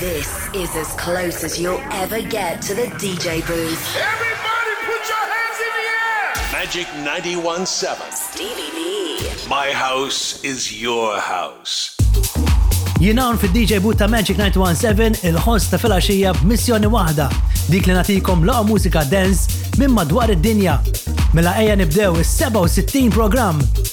This is as close as you'll ever get to the DJ booth. Everybody put your hands in the air! Magic 91.7 Stevie B. My house is your house. Jina għan fil-DJ boot ta' Magic 91.7 il-host ta' fil-axija b'missjoni wahda, dik li natikom laqa mużika dance minn madwar id-dinja. Mela eja nibdew is-67 program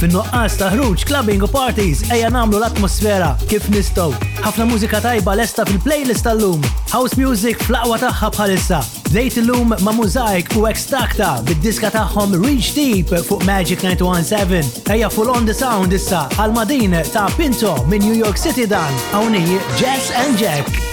Fin-nuqqas ta' ħruġ, clubbing u parties ejja nagħmlu l-atmosfera kif nistgħu. Ħafna mużika tajba lesta fil-playlist tal-lum. House music fl-aqwa tagħha bħalissa. Bdejt illum ma' Mosaic u Extacta bid-diska tagħhom Reach Deep fuq Magic 917. Ejja full on the sound issa għal madin ta' Pinto minn New York City dan hawnhi Jazz and Jack.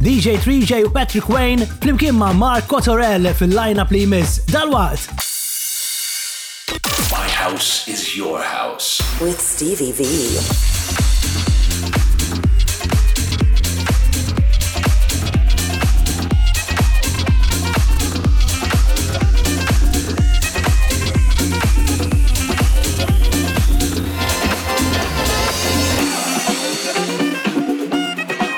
DJ 3J u Patrick Wayne flimkien ma' Mark Cotorel fil-lineup li jmiss dal-waqt. My house is your house. With Stevie V.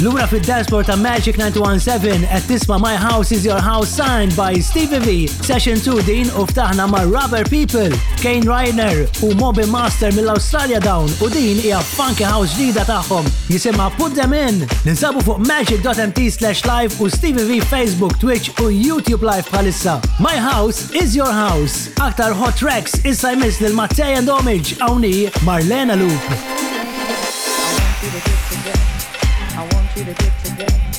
Lura fil-dashboard ta' Magic 917 qed tisma' My House is Your House signed by Stevie V. Session 2 din u ftaħna ma' Rubber People, Kane Reiner u Moby Master mill-Australia Down u din hija funky house ġdida tagħhom. Jisimha Put Them In, ninsabu fuq magic.mt slash live u Stevie V Facebook, Twitch u YouTube live bħalissa. My house is your house. Aktar hot tracks issa jmiss lil Mattei and Homage għawni Marlena Loop. I want you to get together. I want you to get together.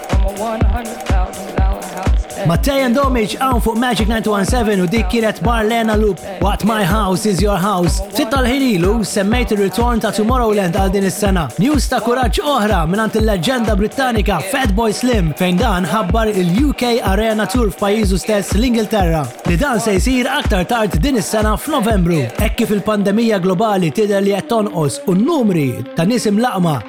Mattei and Domic hawn fuq Magic 917 u dik kienet Marlena Loop waqt My House is Your House. Ftit tal-ħin ilu semmejt ir-ritorn ta' Tomorrowland għal din is-sena. News ta' kuraġġ oħra mingħand il-leġġenda Brittanika Fatboy Slim fejn dan ħabbar il-UK Arena Tour f'pajjiżu stess l-Ingilterra li dan se jsir aktar tard din is-sena f'Novembru. Hekk kif il-pandemija globali tidher li qed tonqos u n-numri ta' nies imlaqqma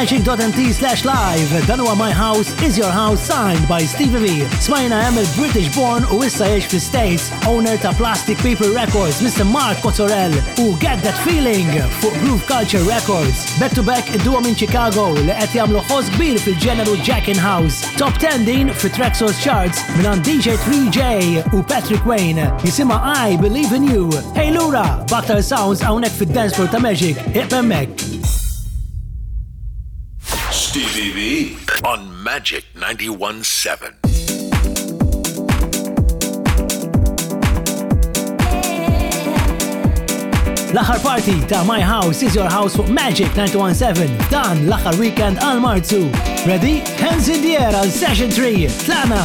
magic.nt slash live dan huwa My House is Your House signed by Stevie B. Smajna hemm il-British born u issa jiex fi States, owner ta' Plastic Paper Records, Mr. Mark Cozzorell u Get That Feeling fuq Groove Culture Records. Back to back id-duo minn Chicago li qed jagħmlu ħoss kbir fil-ġeneru Jack in House. Top 10 din fi Traxos Charts minn DJ 3J u Patrick Wayne jisima I Believe in You. Hey Lura, baktar sounds hawnhekk fid-dancefloor ta' Magic, iqbemmek. Stevie B on Magic. 91.7. L-aħħar party ta' My House is Your House fuq Magic 917 dan l-aħħar weekend għal Marzu. Ready? Hands in the air għal Session 3. Tlana!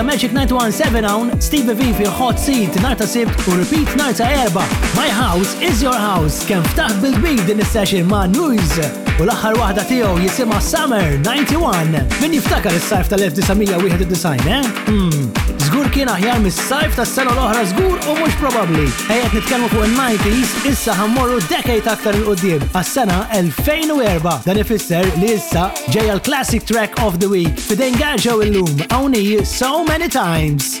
ta' Magic 917 hawn Steve V fi Hot Seat nar ta' Sibt u Repeat nar ta' Erba. My House is Your House kemm ftaħt bil-kbir din is-session ma' News. u l-aħħar waħda tiegħu jisimha Summer 91. Min jiftakar is-sajf tal-1991, eh? Hmm, żgur kien aħjar mis-sajf tas-sena l-oħra żgur u mhux probabbli. Ejjed nitkellmu fuq in-90s, issa ħammorru decade aktar il qudiem għas-sena 2004. Dan ifisser li issa ġejja l-classic track of the week fidejn gaġew illum hawnhi so many times.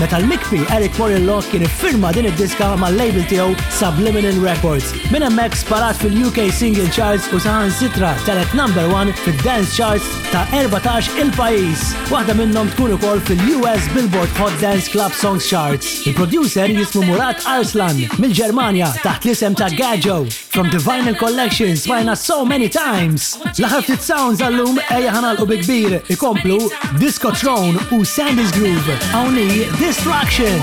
meta l-mikfi Eric Morillo kien iffirma din id-diska mal-label tiegħu Subliminal Records. Minn hemmhekk sparat fil-UK Single Charts u saħansitra telet number one fid-dance charts ta' 14 il-pajjiż. Waħda minnhom tkun ukoll fil-US Billboard Hot Dance Club Songs Charts. Il-producer jismu Murat Arslan mill-Ġermanja taħt l-isem ta' Gajo. From the vinyl collection smajna so many times. L-aħħar ftit sounds għallum ejja ħanalqu bi kbir ikomplu Disco Throne u Sandy's Groove. Hawnhi Distraction.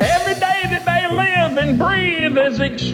Every day that they live and breathe is extreme.